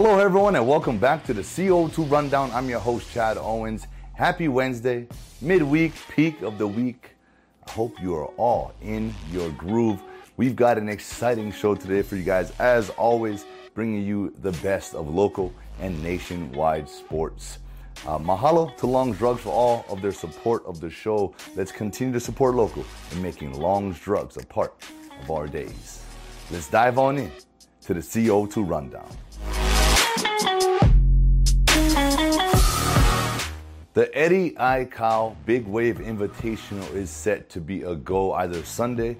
Hello, everyone, and welcome back to the CO2 Rundown. I'm your host, Chad Owens. Happy Wednesday, midweek, peak of the week. I hope you are all in your groove. We've got an exciting show today for you guys, as always, bringing you the best of local and nationwide sports. Uh, mahalo to Long's Drugs for all of their support of the show. Let's continue to support local and making Long's Drugs a part of our days. Let's dive on in to the CO2 Rundown. The Eddie Aikau Big Wave Invitational is set to be a go either Sunday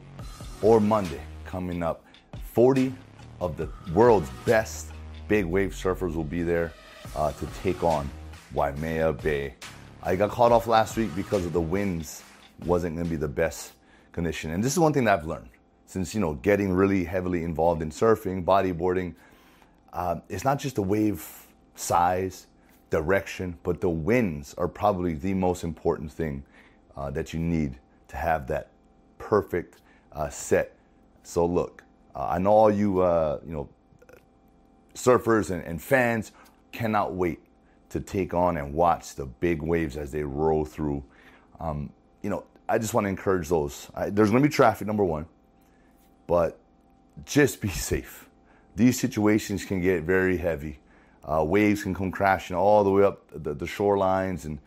or Monday coming up. 40 of the world's best big wave surfers will be there uh, to take on Waimea Bay. I got caught off last week because of the winds wasn't going to be the best condition. And this is one thing that I've learned since, you know, getting really heavily involved in surfing, bodyboarding. Uh, it's not just the wave size, direction, but the winds are probably the most important thing uh, that you need to have that perfect uh, set. So look, uh, I know all you, uh, you know, surfers and, and fans cannot wait to take on and watch the big waves as they roll through. Um, you know, I just want to encourage those. I, there's going to be traffic, number one, but just be safe. These situations can get very heavy. Uh, waves can come crashing all the way up the, the, shorelines, and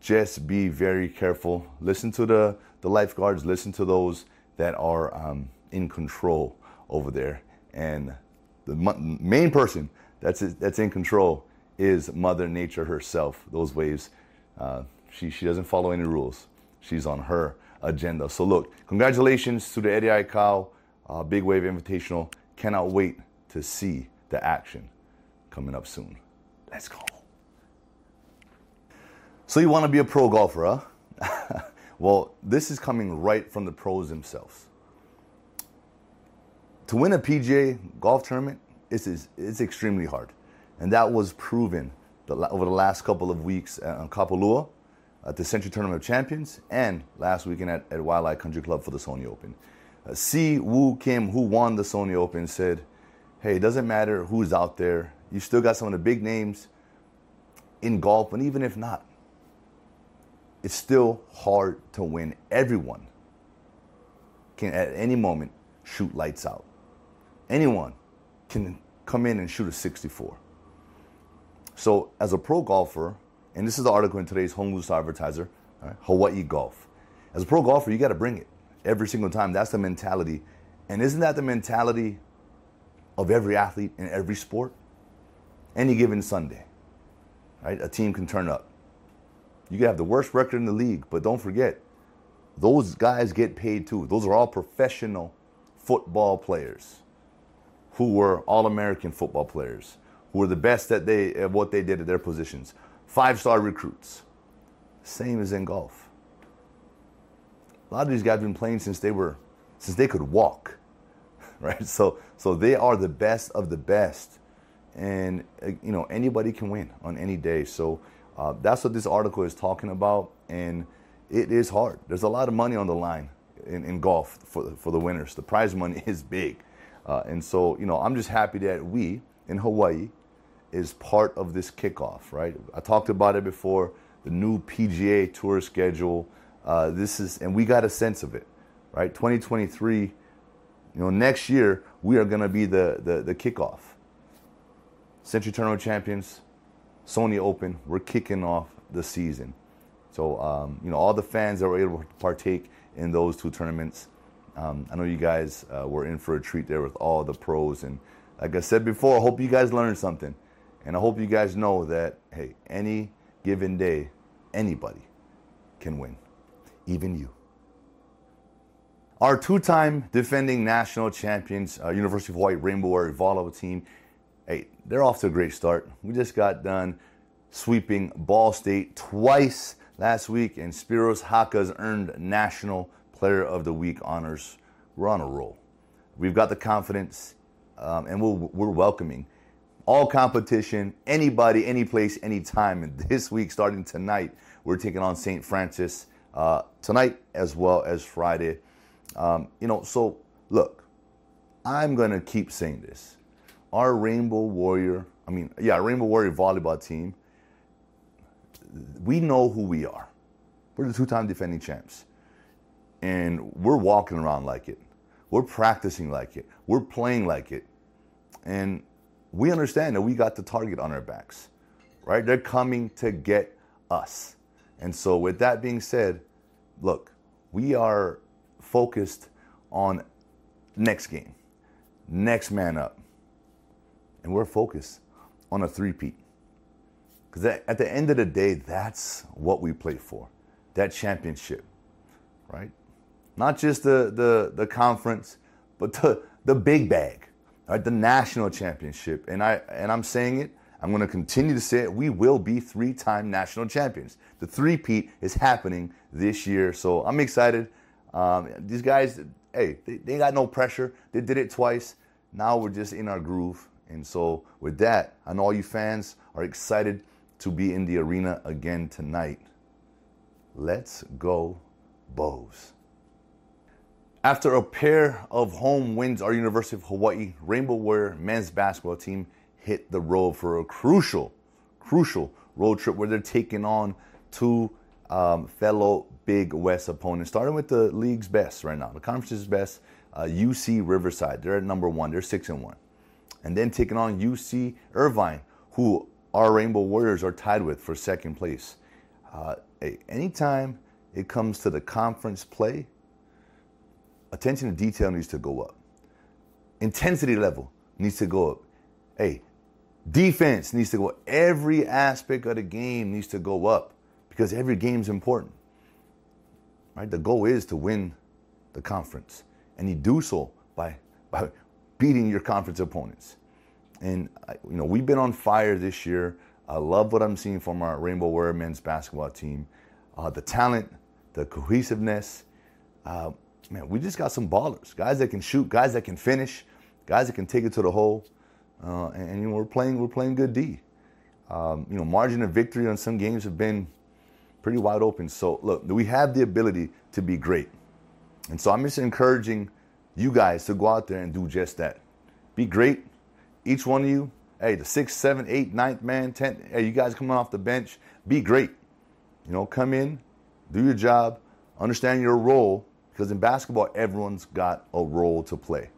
just be very careful. Listen to the, the lifeguards, listen to those that are um, in control over there. And the main person that's, that's in control is Mother Nature herself. Those waves, uh, she, she doesn't follow any rules. She's on her agenda. So look, congratulations to the Eddie Aikau uh, Big Wave Invitational. Cannot wait to see the action coming up soon. Let's go. So you want to be a pro golfer, huh? well, this is coming right from the pros themselves. To win a PGA golf tournament, it's, it's extremely hard. And that was proven over the last couple of weeks on Kapalua at the Sentry Tournament of Champions and last weekend at, at Waialae Country Club for the Sony Open. Uh, Si Woo Kim, who won the Sony Open, said, Hey, it doesn't matter who's out there. You still got some of the big names in golf, and even if not, it's still hard to win. Everyone can at any moment shoot lights out. Anyone can come in and shoot a 64. So, as a pro golfer, and this is the article in today's Hongu Advertiser, right, Hawaii Golf. As a pro golfer, you got to bring it every single time. That's the mentality. And isn't that the mentality of every athlete in every sport? Any given Sunday, right? A team can turn up. You can have the worst record in the league, but don't forget, those guys get paid too. Those are all professional football players who were all American football players who were the best at they at what they did at their positions. Five star recruits. Same as in golf. A lot of these guys have been playing since they were since they could walk. Right? So so they are the best of the best. And uh, you know, anybody can win on any day. So uh, that's what this article is talking about. And it is hard. There's a lot of money on the line in, in golf for, for the winners. The prize money is big. Uh, and so, you know, I'm just happy that we in Hawaii is part of this kickoff, right? I talked about it before, the new PGA Tour schedule. Uh, this is, and we got a sense of it, right? 2023, you know, next year we are going to be the, the the kickoff. Sentry Tournament champions, Sony Open. We're kicking off the season. So, um, you know, all the fans that were able to partake in those two tournaments, um, I know you guys uh, were in for a treat there with all the pros. And like I said before, I hope you guys learned something. And I hope you guys know that, hey, any given day, anybody can win, even you. Our two time defending national champions, uh, University of Hawaii Rainbow Warrior volleyball team, hey, they're off to a great start. We just got done sweeping Ball State twice last week, and Spyros Chakas earned National Player of the Week honors. We're on a roll. We've got the confidence, um, and we're, we're welcoming all competition, anybody, any place, anytime. And this week, starting tonight, we're taking on St. Francis uh, tonight as well as Friday. Um, you know, so look, I'm going to keep saying this. Our Rainbow Warrior, I mean, yeah, Rainbow Warrior volleyball team, we know who we are. We're the two time defending champs. And we're walking around like it. We're practicing like it. We're playing like it. And we understand that we got the target on our backs, right? They're coming to get us. And so, with that being said, look, we are focused on next game, next man up. And we're focused on a three-peat. Because at the end of the day, that's what we play for that championship, right? Not just the, the, the conference, but the, the big bag, right? The national championship. And, I, and I'm saying it, I'm going to continue to say it. We will be three time national champions. The three-peat is happening this year. So I'm excited. Um, these guys, hey, they, they got no pressure. They did it twice. Now we're just in our groove. And so, with that, I know all you fans are excited to be in the arena again tonight. Let's go, Bows. After a pair of home wins, our University of Hawaii Rainbow Warrior men's basketball team hit the road for a crucial, crucial road trip where they're taking on two um, fellow Big West opponents, starting with the league's best right now, the conference's best, uh, UC Riverside. They're at number one. They're six and one, and then taking on UC Irvine, who our Rainbow Warriors are tied with for second place. Uh, anytime it comes to the conference play, attention to detail needs to go up. Intensity level needs to go up. Hey, defense needs to go up. Every aspect of the game needs to go up because every game is important. Right? The goal is to win the conference, and you do so by by beating your conference opponents. And you know we've been on fire this year. I love what I'm seeing from our Rainbow Warrior men's basketball team. Uh, the talent, the cohesiveness. Uh, man, we just got some ballers, guys that can shoot, guys that can finish, guys that can take it to the hole. Uh, and, and, you know we're playing we're playing good D. Um, you know margin of victory on some games have been pretty wide open. So look, we have the ability to be great. And so I'm just encouraging you guys to go out there and do just that. Be great. Each one of you, hey, the sixth, seventh, eighth, ninth man, tenth, hey, you guys coming off the bench, be great. You know, come in, do your job, understand your role, because in basketball, everyone's got a role to play.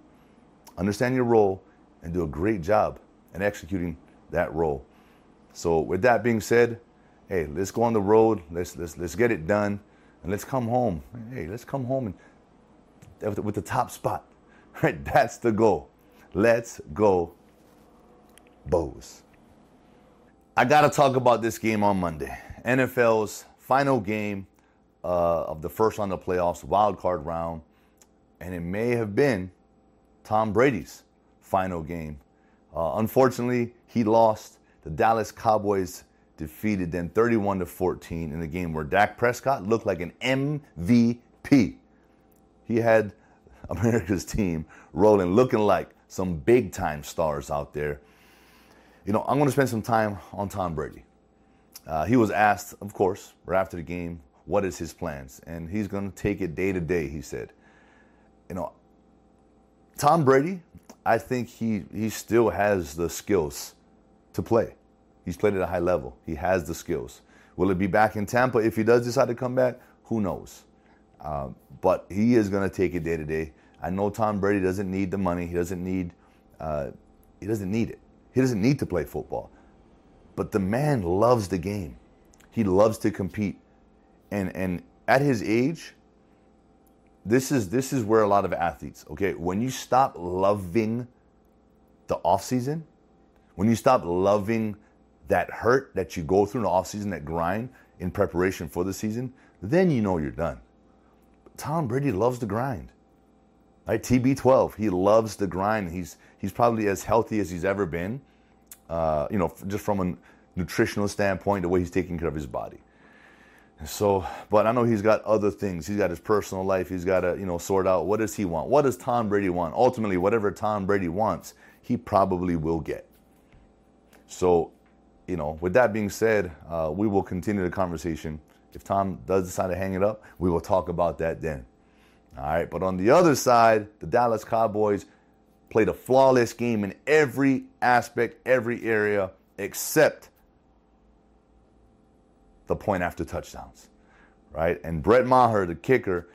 Understand your role and do a great job in executing that role. So, with that being said, hey, let's go on the road, let's let's let's get it done, and let's come home. Hey, let's come home and with the top spot. Right, that's the goal. Let's go, Bows. I gotta talk about this game on Monday. NFL's final game uh, of the first round of playoffs, wild card round, and it may have been Tom Brady's final game. Uh, unfortunately, he lost. The Dallas Cowboys defeated them 31 to 14 in a game where Dak Prescott looked like an MVP. He had America's team rolling, looking like some big time stars out there. You know, I'm going to spend some time on Tom Brady. Uh, he was asked, of course, right after the game, what is his plans? And he's going to take it day to day, he said. You know, Tom Brady, I think he, he still has the skills to play. He's played at a high level. He has the skills. Will it be back in Tampa if he does decide to come back? Who knows? Um, but he is going to take it day to day. I know Tom Brady doesn't need the money. He doesn't need. Uh, he doesn't need it. He doesn't need to play football. But the man loves the game. He loves to compete, and and at his age, this is this is where a lot of athletes. Okay, when you stop loving the off season, when you stop loving that hurt that you go through in the off season, that grind in preparation for the season, then you know you're done. Tom Brady loves the grind. Right? TB12, he loves the grind. He's he's probably as healthy as he's ever been. Uh, you know, just from a nutritional standpoint, the way he's taking care of his body. So, but I know he's got other things. He's got his personal life. He's got to, you know, sort out what does he want? What does Tom Brady want? Ultimately, whatever Tom Brady wants, he probably will get. So you know, with that being said, uh, we will continue the conversation. If Tom does decide to hang it up, we will talk about that then. All right. But on the other side, the Dallas Cowboys, played a flawless game in every aspect, every area, except the point after touchdowns, right? And Brett Maher, the kicker,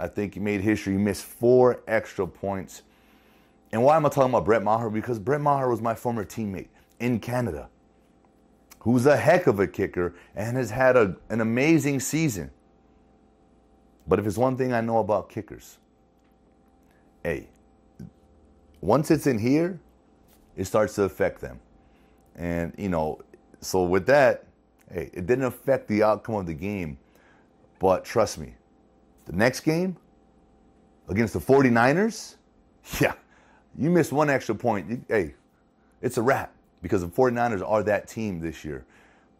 I think he made history. He missed four extra points. And why am I talking about Brett Maher? Because Brett Maher was my former teammate in Canada, who's a heck of a kicker and has had a, an amazing season. But if it's one thing I know about kickers, hey, once it's in here, it starts to affect them. And, you know, so with that, hey, it didn't affect the outcome of the game. But trust me, the next game against the 49ers, yeah, you miss one extra point. Hey, it's a wrap because the 49ers are that team this year.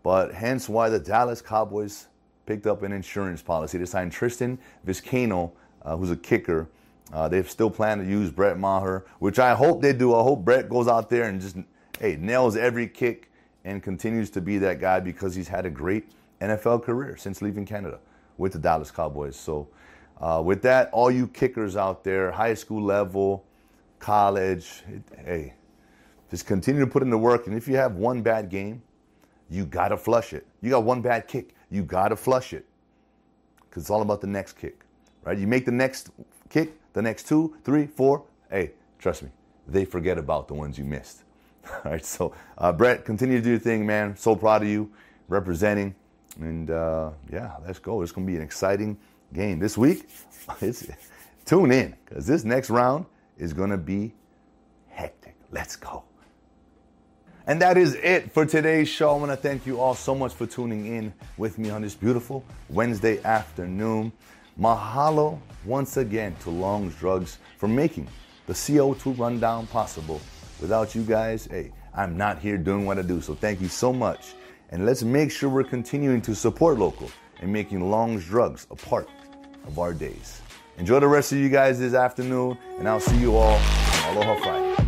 But hence why the Dallas Cowboys picked up an insurance policy. They signed Tristan Vizcaino, uh, who's a kicker. Uh, they still plan to use Brett Maher, which I hope they do. I hope Brett goes out there and just, hey, nails every kick and continues to be that guy because he's had a great NFL career since leaving Canada with the Dallas Cowboys. So, uh, with that, all you kickers out there, high school level, college, hey, just continue to put in the work. And if you have one bad game, you got to flush it. You got one bad kick, you got to flush it. Because it's all about the next kick, right? You make the next kick, the next two, three, four. Hey, trust me, they forget about the ones you missed. All right, so uh, Brett, continue to do your thing, man. So proud of you representing. And uh, yeah, let's go. It's going to be an exciting game this week. Tune in because this next round is going to be hectic. Let's go. And that is it for today's show. I want to thank you all so much for tuning in with me on this beautiful Wednesday afternoon. Mahalo once again to Long's Drugs for making the CO2 rundown possible. Without you guys, hey, I'm not here doing what I do. So thank you so much. And let's make sure we're continuing to support local and making Long's Drugs a part of our days. Enjoy the rest of you guys this afternoon, and I'll see you all Aloha Friday.